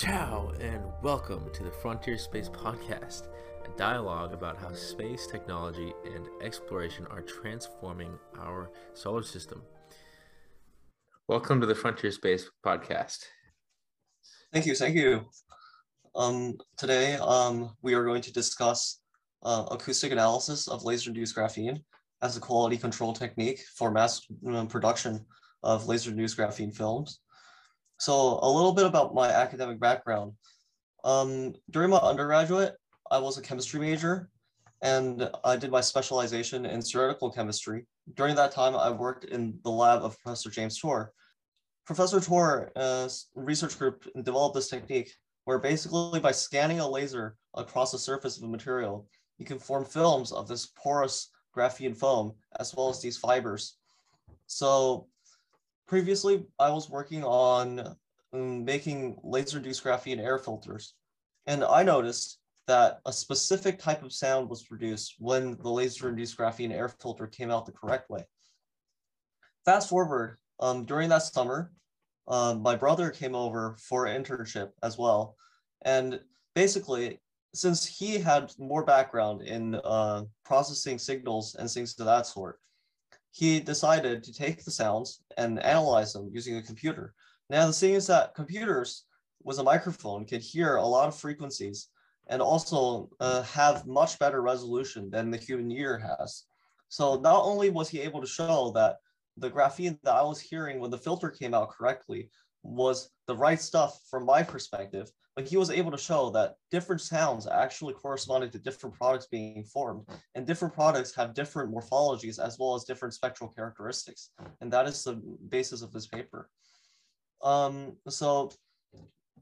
Ciao, and welcome to the Frontier Space Podcast, a dialogue about how space technology and exploration are transforming our solar system. Welcome to the Frontier Space Podcast. Thank you, thank you. Um, today, um, we are going to discuss uh, acoustic analysis of laser-induced graphene as a quality control technique for mass um, production of laser-induced graphene films. So a little bit about my academic background. Um, during my undergraduate, I was a chemistry major and I did my specialization in theoretical chemistry. During that time, I worked in the lab of Professor James Tour. Professor Tour's uh, research group developed this technique where basically by scanning a laser across the surface of a material, you can form films of this porous graphene foam as well as these fibers. So previously I was working on um, making laser-induced graphene air filters. And I noticed that a specific type of sound was produced when the laser-induced graphene air filter came out the correct way. Fast forward, um, during that summer, um, my brother came over for an internship as well. And basically, since he had more background in uh, processing signals and things of that sort, he decided to take the sounds and analyze them using a computer. Now, the thing is that computers with a microphone can hear a lot of frequencies and also uh, have much better resolution than the human ear has. So not only was he able to show that the graphene that I was hearing when the filter came out correctly was the right stuff from my perspective, he was able to show that different sounds actually corresponded to different products being formed and different products have different morphologies as well as different spectral characteristics and that is the basis of this paper. Um, so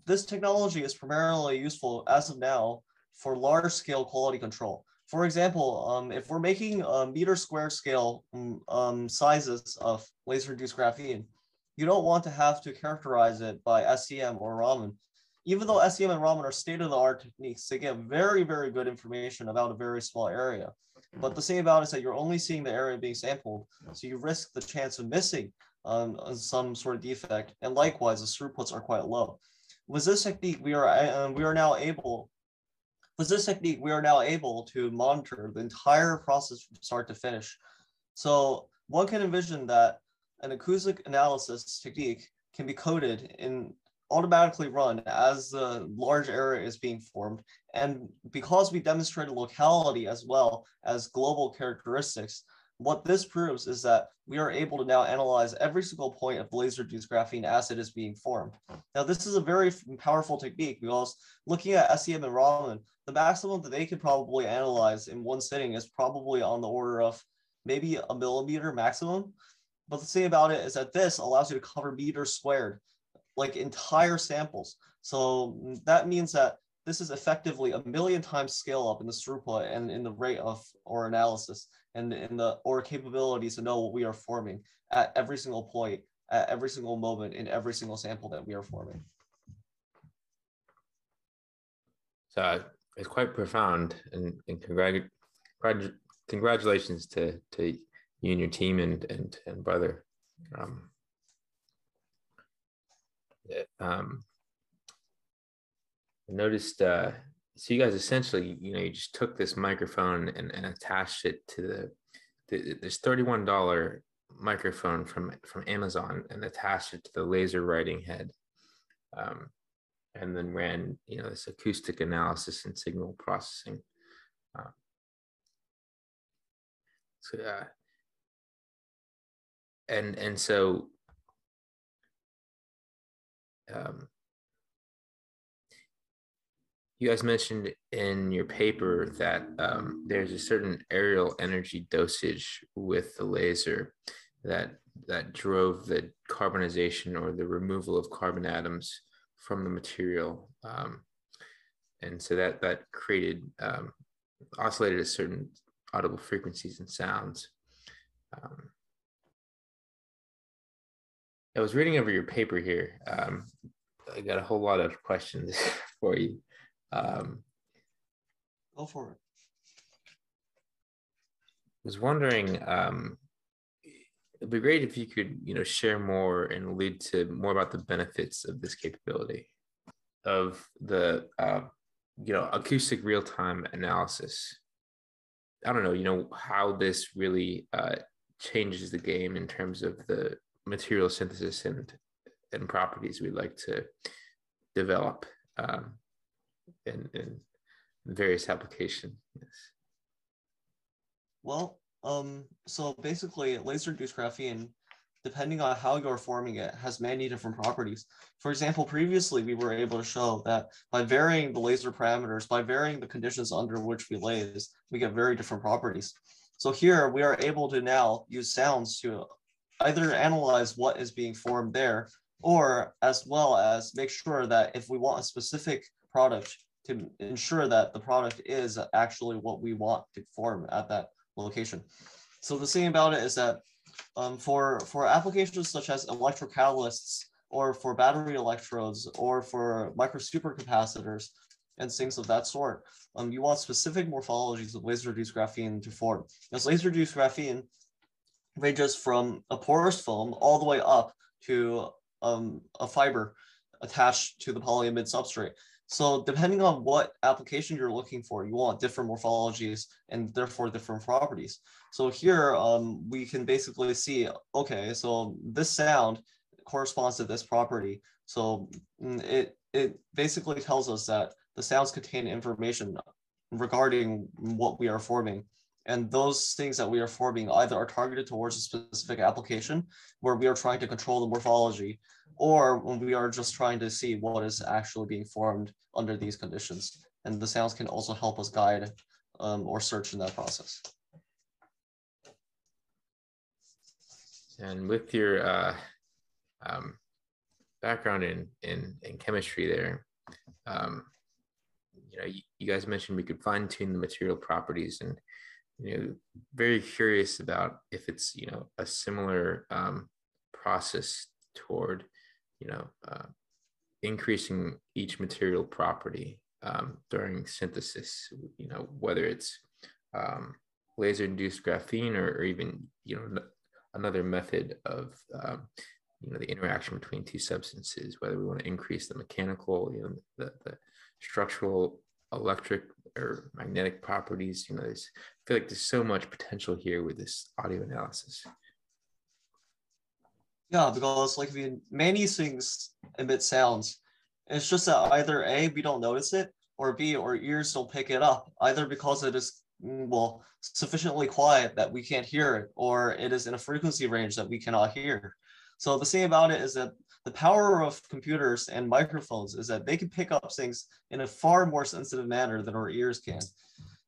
this technology is primarily useful as of now for large scale quality control. For example, um, if we're making meter square scale um, um sizes of laser induced graphene, you don't want to have to characterize it by SEM or Raman even though SEM and Raman are state-of-the-art techniques, they get very, very good information about a very small area. But the thing about it is that you're only seeing the area being sampled, so you risk the chance of missing um, some sort of defect. And likewise, the throughputs are quite low. With this technique, we are uh, we are now able. With this technique, we are now able to monitor the entire process from start to finish. So one can envision that an acoustic analysis technique can be coded in automatically run as the large area is being formed. And because we demonstrated locality as well as global characteristics, what this proves is that we are able to now analyze every single point of laser-induced graphene as it is being formed. Now, this is a very powerful technique because looking at SEM and Raman, the maximum that they could probably analyze in one sitting is probably on the order of maybe a millimeter maximum. But the thing about it is that this allows you to cover meters squared like entire samples. So that means that this is effectively a million times scale up in the throughput and in the rate of or analysis and in the or capabilities to know what we are forming at every single point, at every single moment in every single sample that we are forming. So it's quite profound and, and congrat- congratulations to, to you and your team and, and, and brother. Um, um, I noticed, uh, so you guys essentially, you know, you just took this microphone and, and attached it to the, the this $31 microphone from, from Amazon and attached it to the laser writing head. Um, and then ran, you know, this acoustic analysis and signal processing. Uh, so, uh, and, and so um, you guys mentioned in your paper that um, there's a certain areal energy dosage with the laser that that drove the carbonization or the removal of carbon atoms from the material, um, and so that that created um, oscillated at certain audible frequencies and sounds. Um, I was reading over your paper here. Um, I got a whole lot of questions for you. Um, Go for it. I was wondering, um, it'd be great if you could, you know, share more and lead to more about the benefits of this capability of the uh, you know acoustic real time analysis. I don't know, you know, how this really uh, changes the game in terms of the material synthesis and and properties we'd like to develop um, in, in various applications. Well, um, so basically, laser-induced graphene, depending on how you're forming it, has many different properties. For example, previously we were able to show that by varying the laser parameters, by varying the conditions under which we laze, we get very different properties. So here we are able to now use sounds to either analyze what is being formed there, or as well as make sure that if we want a specific product to ensure that the product is actually what we want to form at that location. So the thing about it is that um, for, for applications such as electrocatalysts or for battery electrodes or for micro supercapacitors and things of that sort, um, you want specific morphologies of laser-induced graphene to form. Because laser-induced graphene ranges from a porous film all the way up to um, a fiber attached to the polyimide substrate. So depending on what application you're looking for, you want different morphologies and therefore different properties. So here um, we can basically see, okay, so this sound corresponds to this property. So mm, it, it basically tells us that the sounds contain information regarding what we are forming. And those things that we are forming either are targeted towards a specific application where we are trying to control the morphology, or when we are just trying to see what is actually being formed under these conditions. And the sounds can also help us guide um, or search in that process. And with your uh, um, background in, in, in chemistry there, um, you know, you, you guys mentioned we could fine tune the material properties and you know very curious about if it's you know a similar um, process toward you know uh, increasing each material property um, during synthesis you know whether it's um, laser induced graphene or, or, even you know another method of um, you know the interaction between two substances whether we want to increase the mechanical you know the, the structural electric or magnetic properties. You know, I feel like there's so much potential here with this audio analysis. Yeah, because like many things emit sounds. It's just that either A, we don't notice it, or B, our ears don't pick it up, either because it is mm, well sufficiently quiet that we can't hear it, or it is in a frequency range that we cannot hear. So the thing about it is that the power of computers and microphones is that they can pick up things in a far more sensitive manner than our ears can.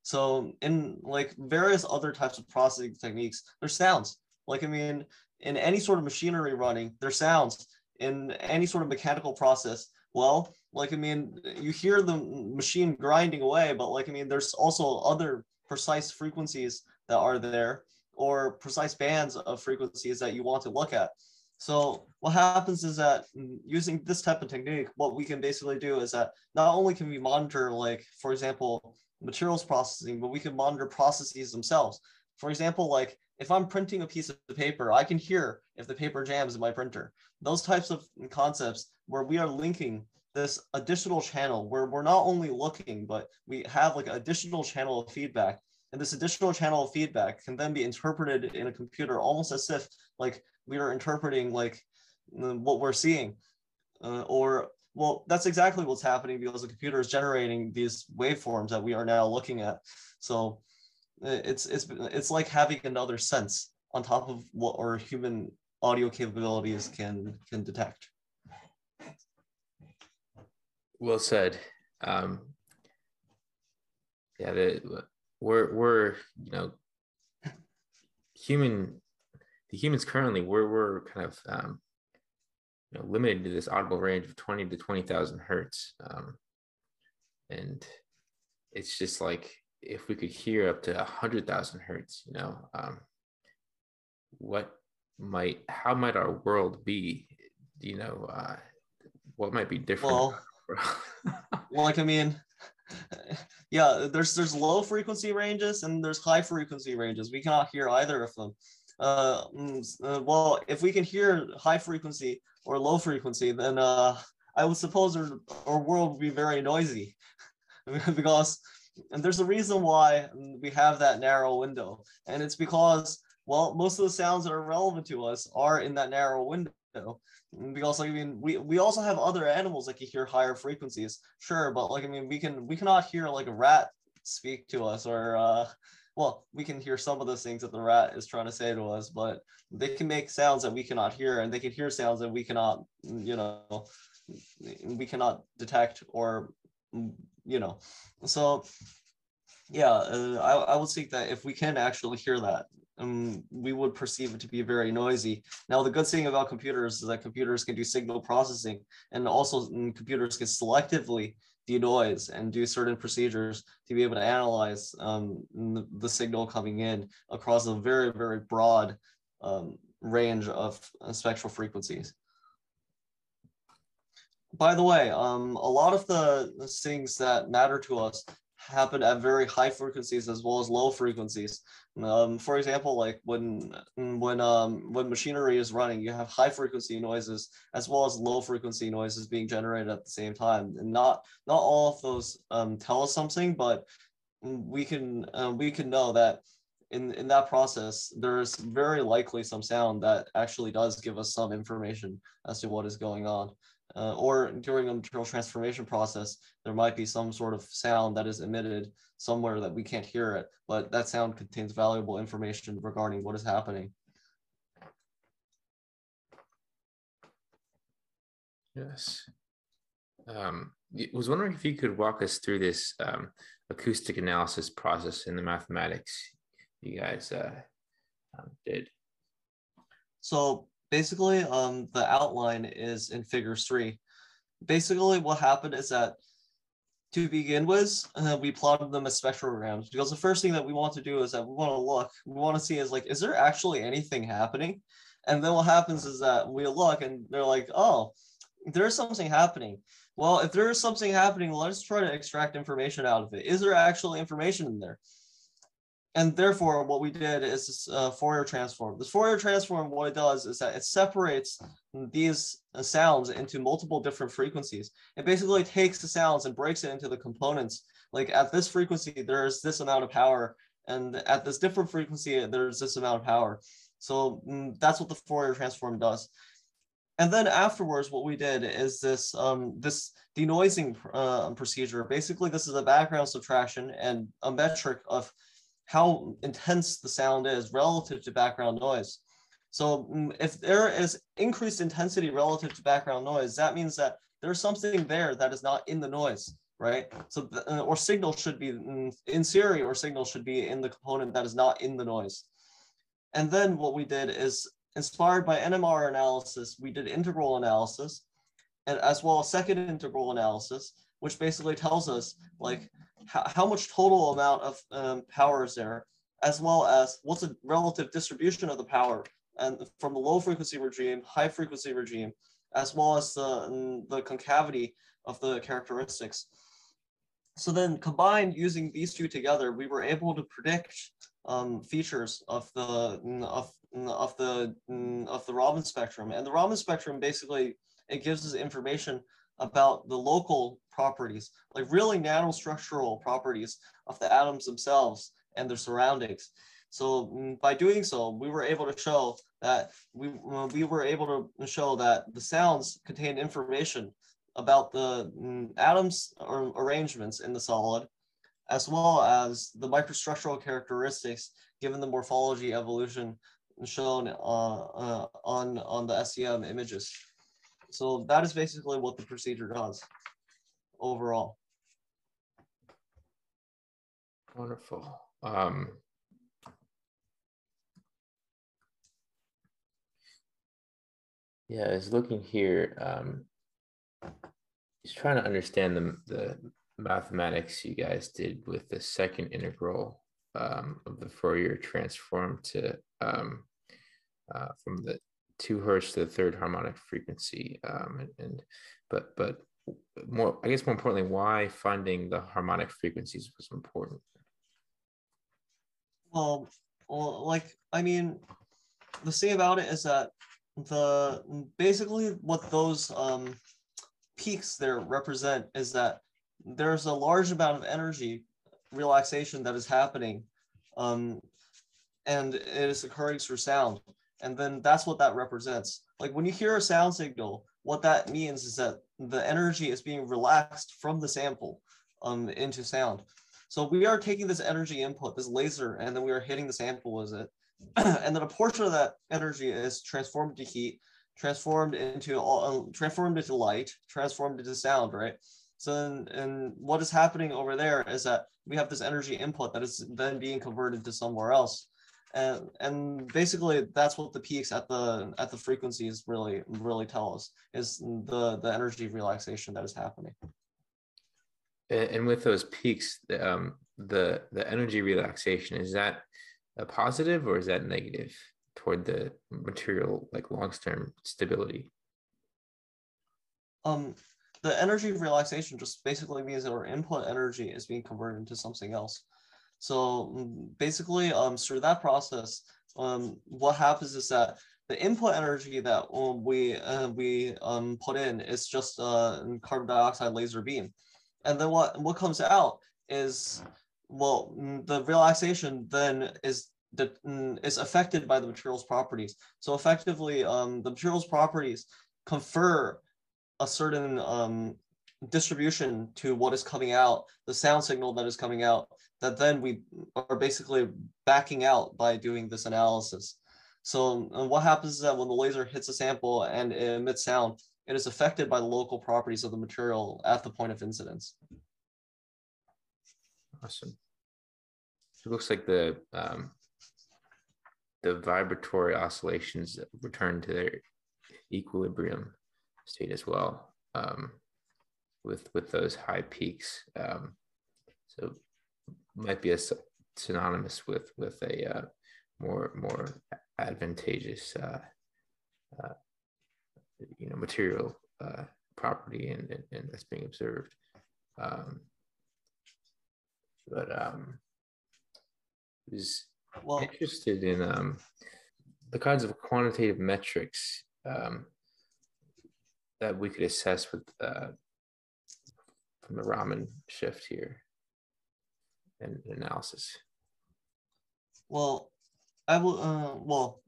So in like various other types of processing techniques, there's sounds. Like I mean, in any sort of machinery running, there's sounds. In any sort of mechanical process, well, like I mean, you hear the machine grinding away, but like I mean, there's also other precise frequencies that are there or precise bands of frequencies that you want to look at. So what happens is that mm, using this type of technique, what we can basically do is that not only can we monitor, like, for example, materials processing, but we can monitor processes themselves. For example, like if I'm printing a piece of paper, I can hear if the paper jams in my printer. Those types of concepts where we are linking this additional channel where we're not only looking, but we have like additional channel of feedback. And this additional channel of feedback can then be interpreted in a computer almost as if like we are interpreting like what we're seeing. Uh, or well that's exactly what's happening because the computer is generating these waveforms that we are now looking at. So it's it's it's like having another sense on top of what our human audio capabilities can can detect. Well said. Um yeah the, we're we're you know human the humans currently we're we're kind of um, you know limited to this audible range of 20 to 20,000 hertz. Um, and it's just like if we could hear up to 100,000 hertz, you know, um, what might how might our world be? You know, uh, what might be different? Well, well like I mean, yeah, there's there's low frequency ranges and there's high frequency ranges. We cannot hear either of them. Uh, mm, uh, well, if we can hear high frequency or low frequency, then uh, I would suppose our, our world would be very noisy because and there's a reason why we have that narrow window. And it's because, well, most of the sounds that are relevant to us are in that narrow window. Because like I mean, we, we also have other animals that can hear higher frequencies, sure, but like I mean, we can we cannot hear like a rat speak to us or uh well, we can hear some of those things that the rat is trying to say to us, but they can make sounds that we cannot hear, and they can hear sounds that we cannot, you know, we cannot detect or, you know. So, yeah, uh, I, I would think that if we can actually hear that, um, we would perceive it to be very noisy. Now, the good thing about computers is that computers can do signal processing, and also mm, computers can selectively denoise and do certain procedures to be able to analyze um, the, signal coming in across a very, very broad um, range of uh, spectral frequencies. By the way, um, a lot of the things that matter to us happen at very high frequencies as well as low frequencies. Um, for example, like when when um, when machinery is running, you have high frequency noises as well as low frequency noises being generated at the same time. And not not all of those um, tell us something, but we can uh, we can know that in in that process, there's very likely some sound that actually does give us some information as to what is going on uh, or during a material transformation process, there might be some sort of sound that is emitted somewhere that we can't hear it, but that sound contains valuable information regarding what is happening. Yes. Um, I was wondering if you could walk us through this um, acoustic analysis process in the mathematics you guys uh, um, did. So basically um, the outline is in figure three. Basically what happened is that to begin with, uh, we plotted them as spectrograms because the first thing that we want to do is that we want to look, we want to see is like, is there actually anything happening? And then what happens is that we look and they're like, oh, there's something happening. Well, if there is something happening, let's try to extract information out of it. Is there actually information in there? And therefore what we did is this uh, Fourier transform. This Fourier transform, what it does is that it separates these uh, sounds into multiple different frequencies. It basically takes the sounds and breaks it into the components. Like at this frequency, there's this amount of power, and at this different frequency, there's this amount of power. So mm, that's what the Fourier transform does. And then afterwards, what we did is this um, this denoising uh, procedure. Basically, this is a background subtraction and a metric of how intense the sound is relative to background noise. So mm, if there is increased intensity relative to background noise, that means that there's something there that is not in the noise, right? So uh, or signal should be mm, in theory, or signal should be in the component that is not in the noise. And then what we did is inspired by NMR analysis, we did integral analysis and as well as second integral analysis, which basically tells us like how, how much total amount of um, power is there, as well as what's the relative distribution of the power and from the low frequency regime, high frequency regime, as well as the, mm, the concavity of the characteristics. So then combined using these two together, we were able to predict um, features of the mm, of mm, of the of the Raman spectrum. And the Raman spectrum basically it gives us information about the local properties, like really nanostructural properties of the atoms themselves and their surroundings. So mm, by doing so, we were able to show that we, we were able to show that the sounds contain information about the mm, atoms or arrangements in the solid, as well as the microstructural characteristics given the morphology evolution shown uh, uh, on, on the SEM images. So that is basically what the procedure does overall. Wonderful. Um, yeah, I was looking here. Um, just trying to understand the, the mathematics you guys did with the second integral um, of the Fourier transform to um, uh, from the two hertz to the third harmonic frequency. Um, and, and, but but more, I guess more importantly, why finding the harmonic frequencies was important. Well, well, like I mean, the thing about it is that the basically what those um, peaks there represent is that there's a large amount of energy relaxation that is happening um, and it is occurring through sound. And then that's what that represents. Like when you hear a sound signal, what that means is that the energy is being relaxed from the sample um, into sound. So we are taking this energy input, this laser, and then we are hitting the sample with it. and then a portion of that energy is transformed to heat, transformed into all, uh, transformed into light, transformed into sound, right? So then, and what is happening over there is that we have this energy input that is then being converted to somewhere else. And, and basically that's what the peaks at the at the frequencies really really tell us is the the energy relaxation that is happening. And with those peaks um, the the energy relaxation is that a positive or is that negative toward the material like long-term stability? Um the energy relaxation just basically means that our input energy is being converted into something else so mm, basically um through that process um what happens is that the input energy that um, we uh, we um, put in is just a uh, carbon dioxide laser beam. And then what what comes out is well mm, the relaxation then is the mm, is affected by the material's properties. So effectively um, the material's properties confer a certain um, distribution to what is coming out the sound signal that is coming out that then we are basically backing out by doing this analysis so what happens is that when the laser hits a sample and it emits sound it is affected by the local properties of the material at the point of incidence. Awesome. It looks like the um, the vibratory oscillations return to their equilibrium state as well um, with with those high peaks. Um, so might be a synonymous with with a uh, more more advantageous uh, uh, you know material uh, property and, and, and, that's being observed. Um, but um, I was well, interested in um, the kinds of quantitative metrics um, that we could assess with uh, from the Raman shift here and analysis. Well, I will. Uh, well,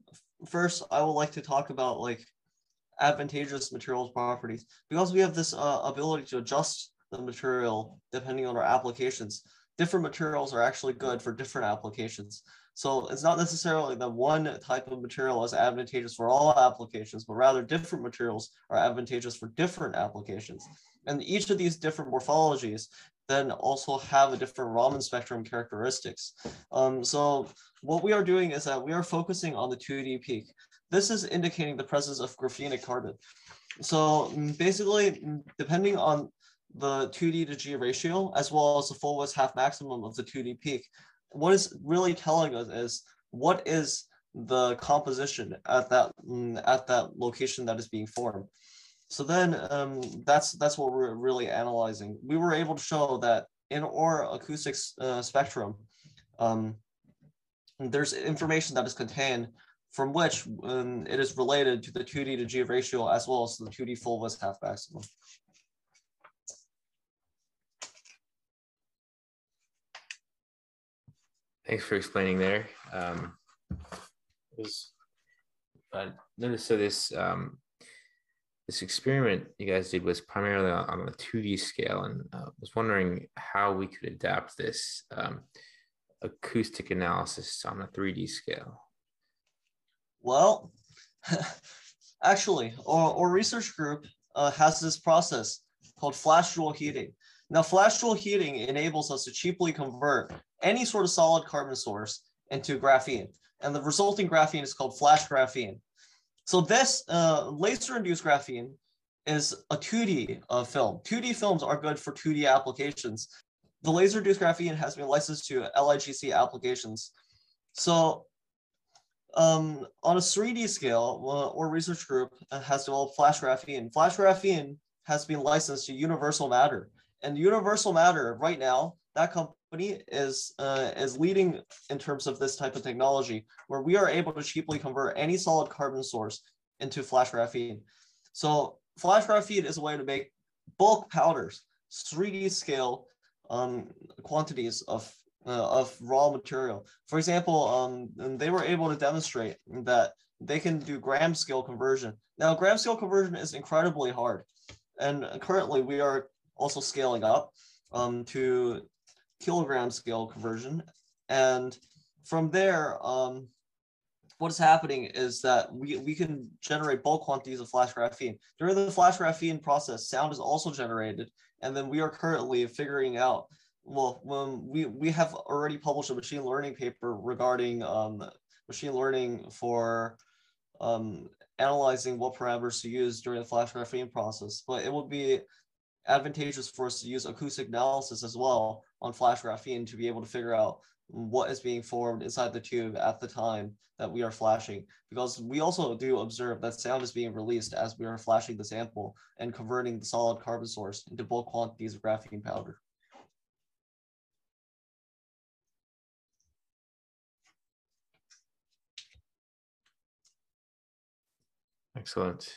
first, I would like to talk about like advantageous materials properties because we have this uh, ability to adjust the material depending on our applications different materials are actually good for different applications so it's not necessarily that one type of material is advantageous for all applications but rather different materials are advantageous for different applications and each of these different morphologies then also have a different Raman spectrum characteristics. Um, so what we are doing is that we are focusing on the 2D peak. This is indicating the presence of graphenic carbon. So mm, basically, mm, depending on the 2D to G ratio, as well as the full width half maximum of the 2D peak, what is really telling us is what is the composition at that at that location that is being formed. So then um, that's that's what we're really analyzing. We were able to show that in our acoustic uh, spectrum, um, there's information that is contained from which um, it is related to the 2D to G ratio as well as the 2D full width half maximum. Thanks for explaining there. Um, was, uh, notice so this um, this experiment you guys did was primarily on, a 2D scale, and uh, was wondering how we could adapt this um, acoustic analysis on a 3D scale. Well, actually, our, our, research group uh, has this process called flash Joule heating. Now, flash Joule heating enables us to cheaply convert any sort of solid carbon source into graphene. And the resulting graphene is called flash graphene. So this uh, laser-induced graphene is a 2D uh, film. 2D films are good for 2D applications. The laser-induced graphene has been licensed to LIGC applications. So um, on a 3D scale, uh, our research group has developed Flash Graphene. Flash Graphene has been licensed to Universal Matter. And Universal Matter, right now, that company is, uh, is leading in terms of this type of technology, where we are able to cheaply convert any solid carbon source into Flash Graphene. So Flash Graphene is a way to make bulk powders, 3D scale um, quantities of uh, of raw material. For example, um, they were able to demonstrate that they can do gram scale conversion. Now, gram scale conversion is incredibly hard, and currently we are also scaling up um, to kilogram scale conversion. And from there, um, what is happening is that we, we can generate bulk quantities of flash graphene. During the flash graphene process, sound is also generated. And then we are currently figuring out, well, when we, we have already published a machine learning paper regarding um, machine learning for um, analyzing what parameters to use during the flash graphene process. But it would be advantageous for us to use acoustic analysis as well on flash graphene to be able to figure out what is being formed inside the tube at the time that we are flashing because we also do observe that sound is being released as we are flashing the sample and converting the solid carbon source into bulk quantities of graphene powder. Excellent.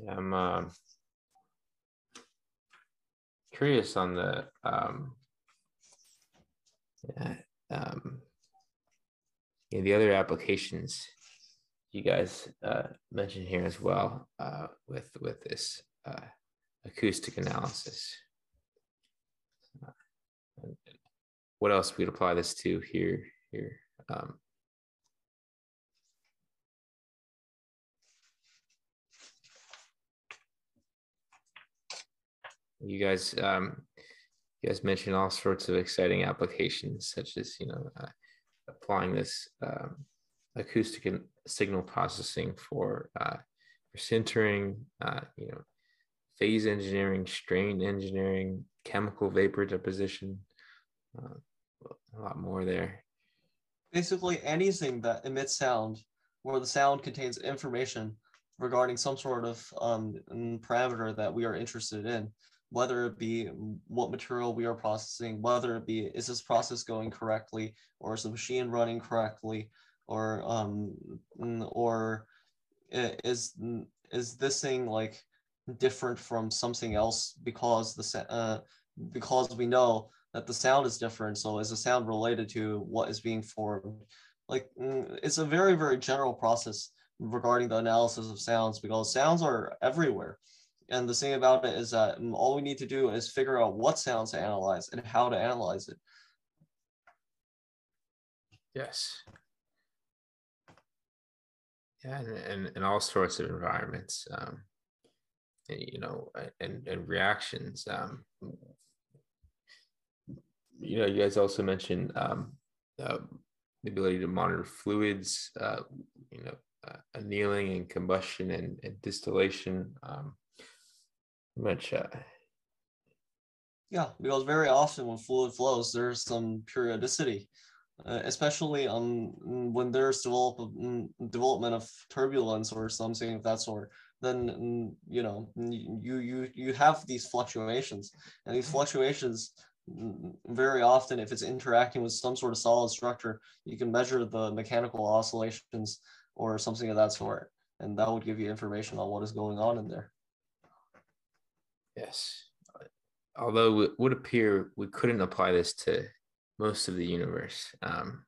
Yeah, I'm uh, curious on the um, yeah, um, yeah, the other applications you guys uh, mentioned here as well uh, with with this uh, acoustic analysis. what else we'd apply this to here here? Um, you guys um, you guys mentioned all sorts of exciting applications such as you know uh, applying this um, acoustic and signal processing for uh, for sintering uh, you know phase engineering strain engineering chemical vapor deposition uh, a lot more there. Basically anything that emits sound where the sound contains information regarding some sort of um, parameter that we are interested in whether it be what material we are processing, whether it be is this process going correctly, or is the machine running correctly, or um, or is is this thing like different from something else because the uh, because we know that the sound is different. So is the sound related to what is being formed? Like it's a very very general process regarding the analysis of sounds because sounds are everywhere and the thing about it is that all we need to do is figure out what sounds to analyze and how to analyze it. Yes. Yeah, and, and, and all sorts of environments, um, and, you know, and, and reactions. Um, you know, you guys also mentioned um, uh, the ability to monitor fluids, uh, you know, uh, annealing and combustion and, and distillation. Um, much. Uh... Yeah, because very often when fluid flows, there's some periodicity, uh, especially um when there's develop, mm, development of turbulence or something of that sort. Then mm, you know you you you have these fluctuations, and these fluctuations mm, very often if it's interacting with some sort of solid structure you can measure the mechanical oscillations or something of that sort and that would give you information on what is going on in there Yes. Although it would appear we couldn't apply this to most of the universe um,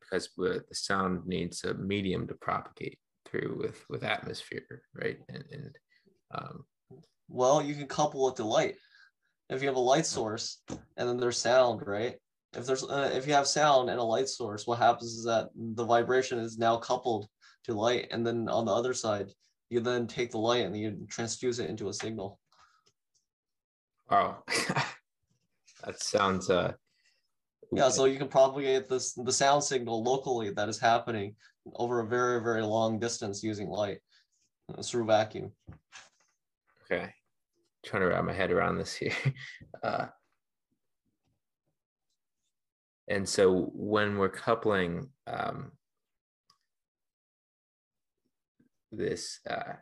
because the sound needs a medium to propagate through with with atmosphere, right? And, and um, well, you can couple it to light. If you have a light source and then there's sound, right? If there's uh, if you have sound and a light source, what happens is that the vibration is now coupled to light, and then on the other side, you then take the light and you transfuse it into a signal. Oh, that sounds. Uh, yeah, so you can propagate this the sound signal locally that is happening over a very very long distance using light uh, through vacuum. Okay, trying to wrap my head around this here. Uh, and so when we're coupling um, this uh,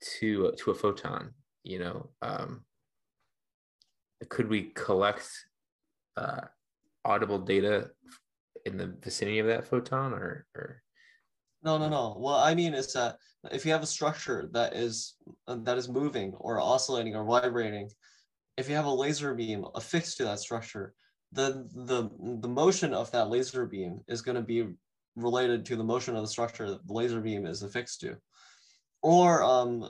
to to a photon you know um, could we collect uh, audible data in the vicinity of that photon or, or No, no, no. well I mean is that if you have a structure that is that is moving or oscillating or vibrating, if you have a laser beam affixed to that structure, the the the motion of that laser beam is going to be related to the motion of the structure that the laser beam is affixed to. Or, um,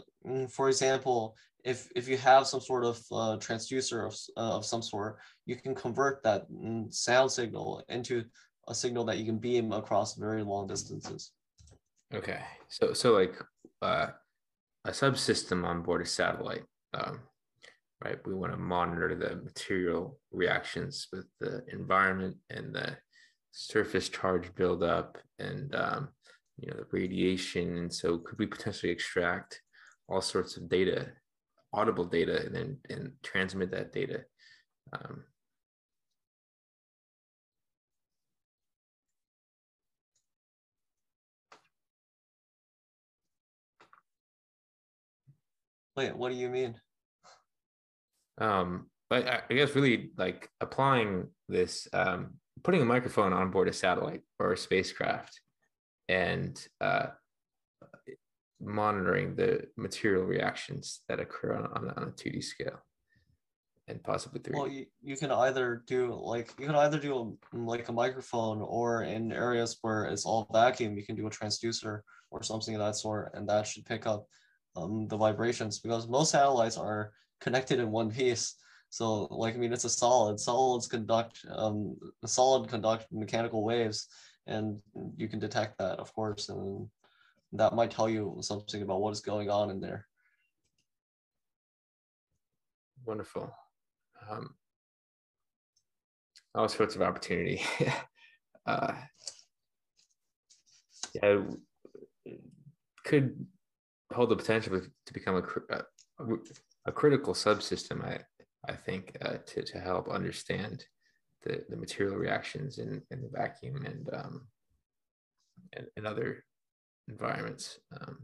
for example, if if you have some sort of uh, transducer of, uh, of some sort, you can convert that mm, sound signal into a signal that you can beam across very long distances. Okay, so so like uh, a subsystem on board a satellite, um, right? We want to monitor the material reactions with the environment and the surface charge buildup and um, you know the radiation. And so, could we potentially extract all sorts of data, audible data, and then and transmit that data? Um, Wait, what do you mean? Um, but I, I guess really like applying this, um, putting a microphone on board a satellite or a spacecraft, and uh, monitoring the material reactions that occur on, on, on a 2D scale and possibly 3D. Well, you, you can either do like you can either do a, like a microphone or in areas where it's all vacuum, you can do a transducer or something of that sort, and that should pick up um, the vibrations because most satellites are connected in one piece. So like, I mean, it's a solid, solids conduct, um, solid conduct mechanical waves and you can detect that of course. And that might tell you something about what is going on in there. Wonderful. Um, all sorts of opportunity. uh, yeah, could hold the potential to become a, a, a critical subsystem, I, I think, uh, to, to help understand the, the material reactions in, in the vacuum and, um, and, and other environments. Um,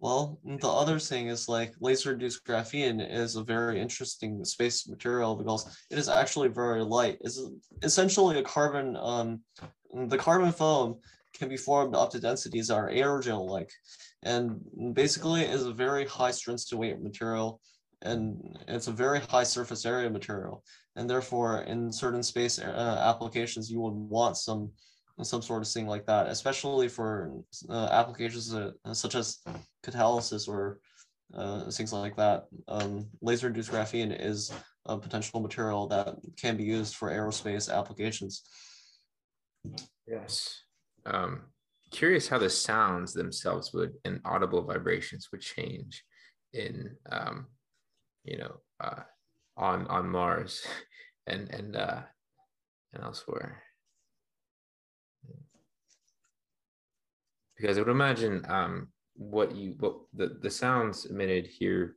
well, the other thing is like laser induced graphene is a very interesting space material because it is actually very light. It's essentially a carbon, um, the carbon foam can be formed up to densities that are aerogel like and basically is a very high strength to weight material and it's a very high surface area material and therefore in certain space uh, applications you would want some some sort of thing like that especially for uh, applications uh, such as catalysis or uh, things like that. Um, laser induced graphene is a potential material that can be used for aerospace applications. Yes. Um, curious how the sounds themselves would and audible vibrations would change in um, you know uh, on on Mars and and uh, and elsewhere. Because I would imagine um, what you what the, the sounds emitted here,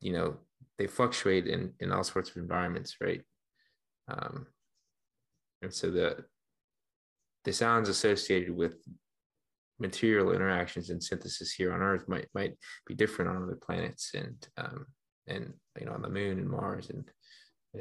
you know, they fluctuate in in all sorts of environments, right? Um, and so the the sounds associated with material interactions and synthesis here on Earth might might be different on other planets and um, and you know on the Moon and Mars and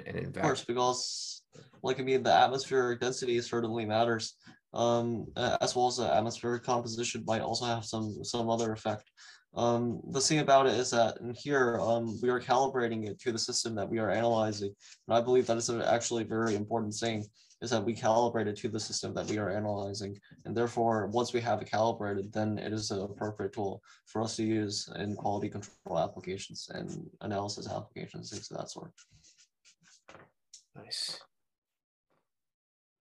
and in of course because like I mean the atmospheric density certainly matters um, as well as the atmospheric composition might also have some some other effect. Um, the thing about it is that in here um, we are calibrating it to the system that we are analyzing, and I believe that is actually a very important thing is that we calibrate it to the system that we are analyzing. And therefore, once we have it calibrated, then it is an appropriate tool for us to use in quality control applications and analysis applications, things of that sort. Nice.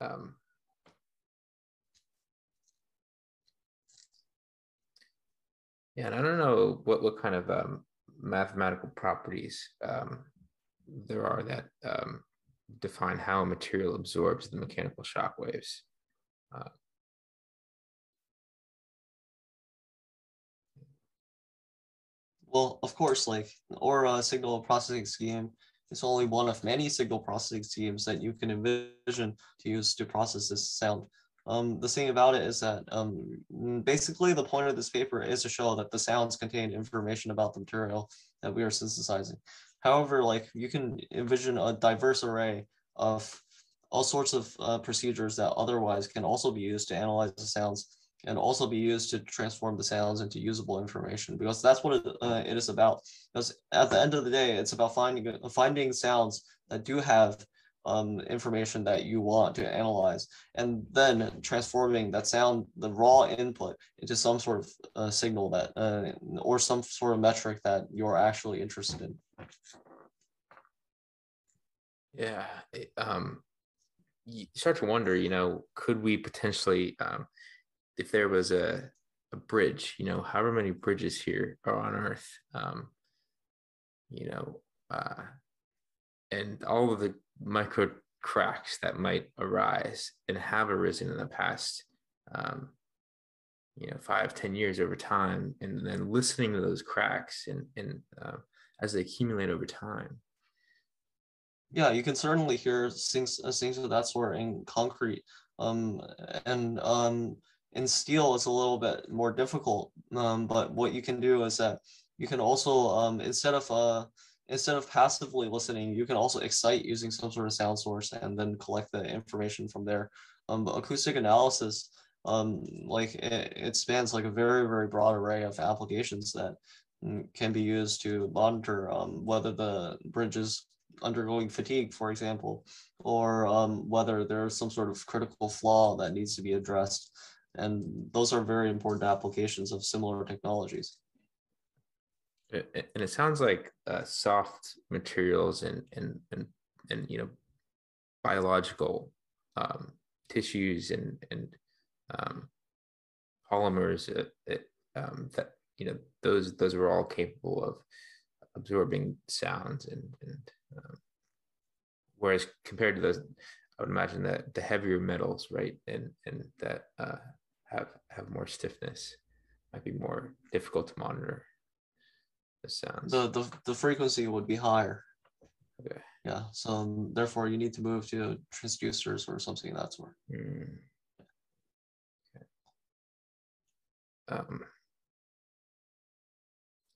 Um, yeah, and I don't know what, what kind of um, mathematical properties um, there are that um, define how a material absorbs the mechanical shock waves. Uh, well, of course, like Aura signal processing scheme is only one of many signal processing schemes that you can envision to use to process this sound. Um, the thing about it is that um, basically the point of this paper is to show that the sounds contain information about the material that we are synthesizing. However, like you can envision a diverse array of all sorts of uh, procedures that otherwise can also be used to analyze the sounds and also be used to transform the sounds into usable information because that's what it, uh, it is about. Because at the end of the day, it's about finding finding sounds that do have um, information that you want to analyze, and then transforming that sound, the raw input, into some sort of uh, signal that, uh, or some sort of metric that you're actually interested in. Yeah, it, um, you start to wonder, you know, could we potentially, um, if there was a a bridge, you know, however many bridges here are on Earth, um, you know, uh, and all of the micro cracks that might arise and have arisen in the past um, you know five ten years over time and then listening to those cracks and, and uh, as they accumulate over time. Yeah you can certainly hear things uh, things of that sort in concrete um, and um, in steel it's a little bit more difficult um, but what you can do is that you can also um, instead of uh, instead of passively listening, you can also excite using some sort of sound source and then collect the information from there. Um, acoustic analysis, um, like it, it, spans like a very, very broad array of applications that mm, can be used to monitor um, whether the bridge is undergoing fatigue, for example, or um, whether there's some sort of critical flaw that needs to be addressed. And those are very important applications of similar technologies and it sounds like uh, soft materials and and and and you know biological um, tissues and and um, polymers uh, um, that you know those those are all capable of absorbing sounds and and um, whereas compared to those I would imagine that the heavier metals right and and that uh, have have more stiffness might be more difficult to monitor the sounds. The, the the frequency would be higher. Okay. Yeah. So um, therefore, you need to move to transducers or something of that sort. Mm. Okay. Um,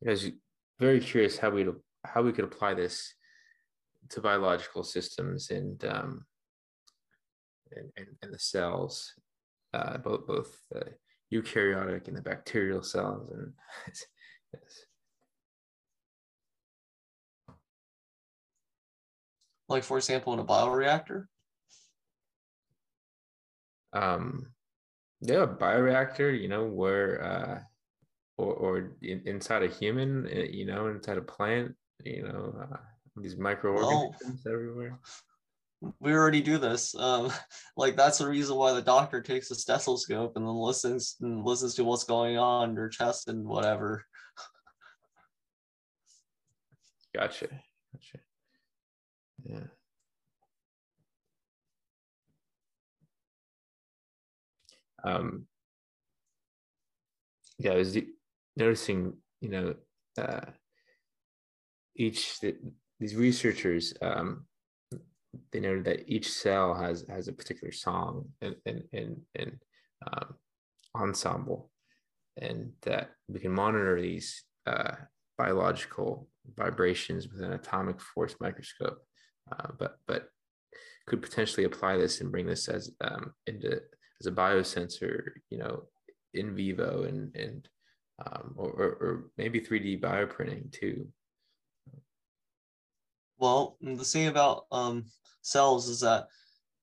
I was very curious how we how we could apply this to biological systems and um, and, and, and the cells, uh, both both the eukaryotic and the bacterial cells, and. like for example in a bioreactor? Um yeah bioreactor you know where uh or, or in, inside a human eh, you know inside a plant you know uh, these microorganisms well, everywhere. we already do this um like that's the reason why the doctor takes a stethoscope and then listens and listens to what's going on in your chest and whatever. Gotcha gotcha yeah. Um, yeah, I was noticing, you know, uh, each these researchers um, they noted that each cell has has a particular song and and and, and um, ensemble, and that we can monitor these uh, biological vibrations with an atomic force microscope uh, but but could potentially apply this and bring this as um, into as a biosensor, you know, in vivo and and um, or, or maybe 3D bioprinting too. Well, the thing about um, cells is that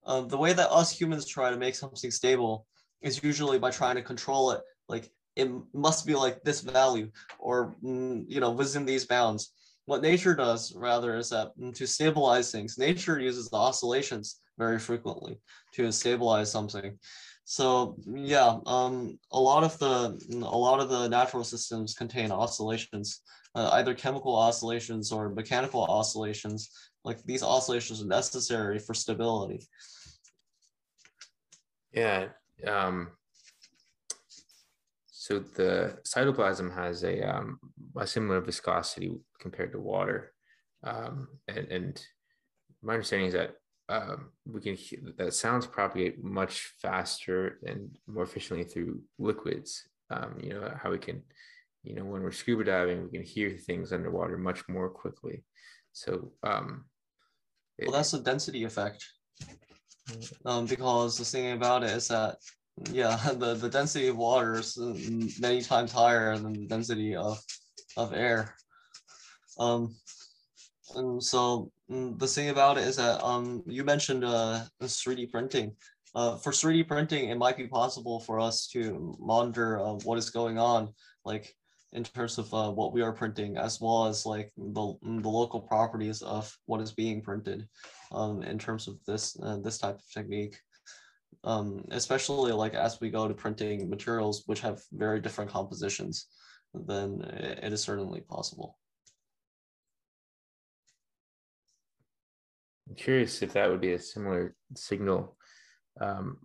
uh, the way that us humans try to make something stable is usually by trying to control it. Like it must be like this value, or mm, you know, within these bounds what nature does rather is that to stabilize things, nature uses the oscillations very frequently to stabilize something. So yeah, um, a lot of the a lot of the natural systems contain oscillations, uh, either chemical oscillations or mechanical oscillations. Like these oscillations are necessary for stability. Yeah. Um, so the cytoplasm has a, um, a similar viscosity compared to water. Um, and, and, my understanding is that um, we can that sounds propagate much faster and more efficiently through liquids. Um, you know how we can, you know, when we're scuba diving, we can hear things underwater much more quickly. So, um, well, that's the density effect. Mm. Um, because the thing about it is that yeah, the, the density of water is many times higher than the density of, of air. Um, and so mm, the thing about it is that um, you mentioned uh, 3D printing. Uh, for 3D printing, it might be possible for us to monitor uh, what is going on, like in terms of uh, what we are printing, as well as like the, the local properties of what is being printed um, in terms of this, uh, this type of technique. Um, especially like as we go to printing materials which have very different compositions, then it is certainly possible. I'm curious if that would be a similar signal um,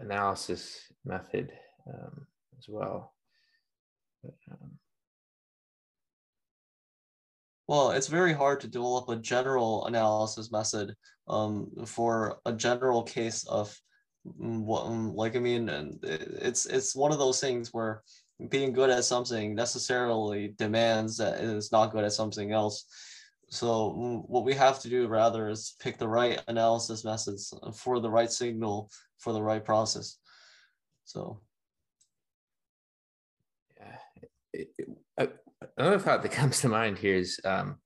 analysis method um, as well. But, um, well, it's very hard to develop a general analysis method um, for a general case of like I mean, it's it's one of those things where being good at something necessarily demands that it is not good at something else. So mm, what we have to do rather is pick the right analysis methods for the right signal for the right process. So. Yeah. It, it, another thought that comes to mind here is, um,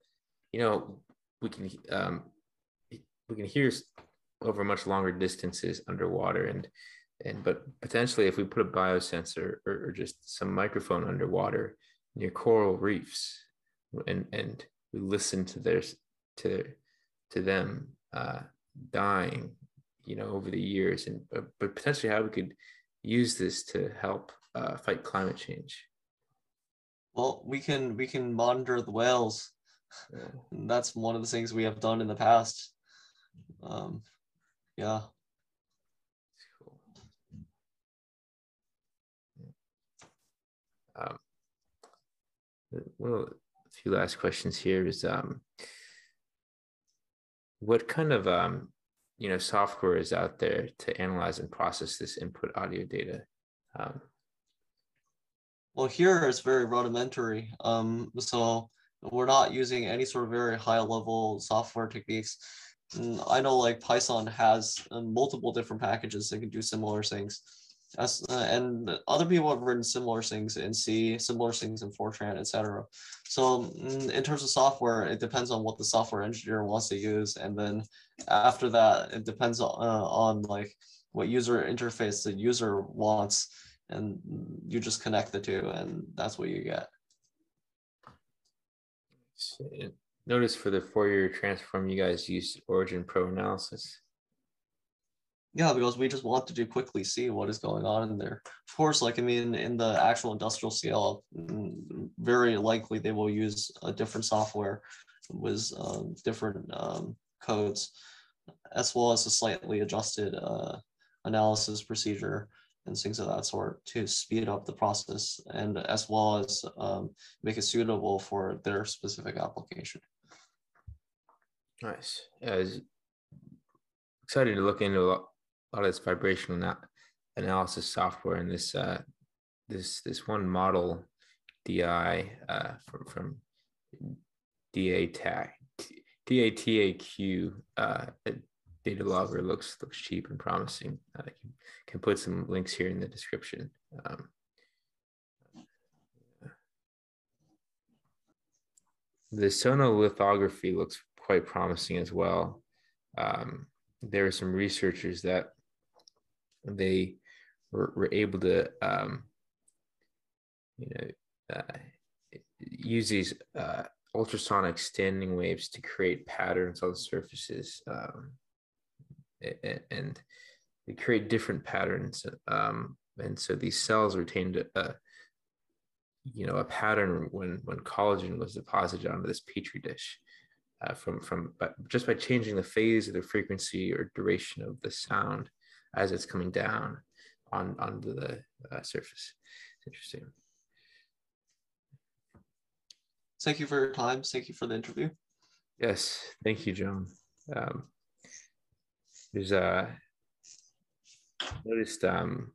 you know, we can um, we can hear over much longer distances underwater, and and but potentially if we put a biosensor or, or just some microphone underwater near coral reefs, and and we listen to their to to them uh, dying, you know, over the years, and but, but potentially how we could use this to help uh, fight climate change. Well, we can we can monitor the whales. Yeah. That's one of the things we have done in the past. Um, yeah. Cool. Um, well, few last questions here is um, what kind of um, you know software is out there to analyze and process this input audio data? Um, well, here it's very rudimentary. Um, so we're not using any sort of very high level software techniques. Mm, I know like Python has uh, multiple different packages that can do similar things. As, uh, and other people have written similar things in C, similar things in Fortran, etc. So mm, in terms of software, it depends on what the software engineer wants to use, and then after that, it depends on, uh, on like what user interface the user wants, and you just connect the two, and that's what you get. Notice for the Fourier transform, you guys use Origin Pro analysis. Yeah, because we just want to quickly see what is going on in there. Of course, like I mean, in the actual industrial scale, mm, very likely they will use a different software with um, different um, codes, as well as a slightly adjusted uh, analysis procedure and things of that sort to speed up the process and as well as um, make it suitable for their specific application. Nice. Yeah, excited to look into a lot lot of this vibrational na- analysis software and this uh, this this one model DI uh, from from DATAQ DATAQ uh, data logger looks looks cheap and promising. I can, can put some links here in the description. Um, the sonolithography looks quite promising as well. Um, there are some researchers that they were, were able to um, you know uh, use these uh, ultrasonic standing waves to create patterns on surfaces um, and they create different patterns um, and so these cells retained a, you know a pattern when when collagen was deposited onto this petri dish uh, from from but just by changing the phase or the frequency or duration of the sound as it's coming down on onto the uh, surface. It's interesting. Thank you for your time. Thank you for the interview. Yes, thank you, John. Um, there's a uh, noticed um,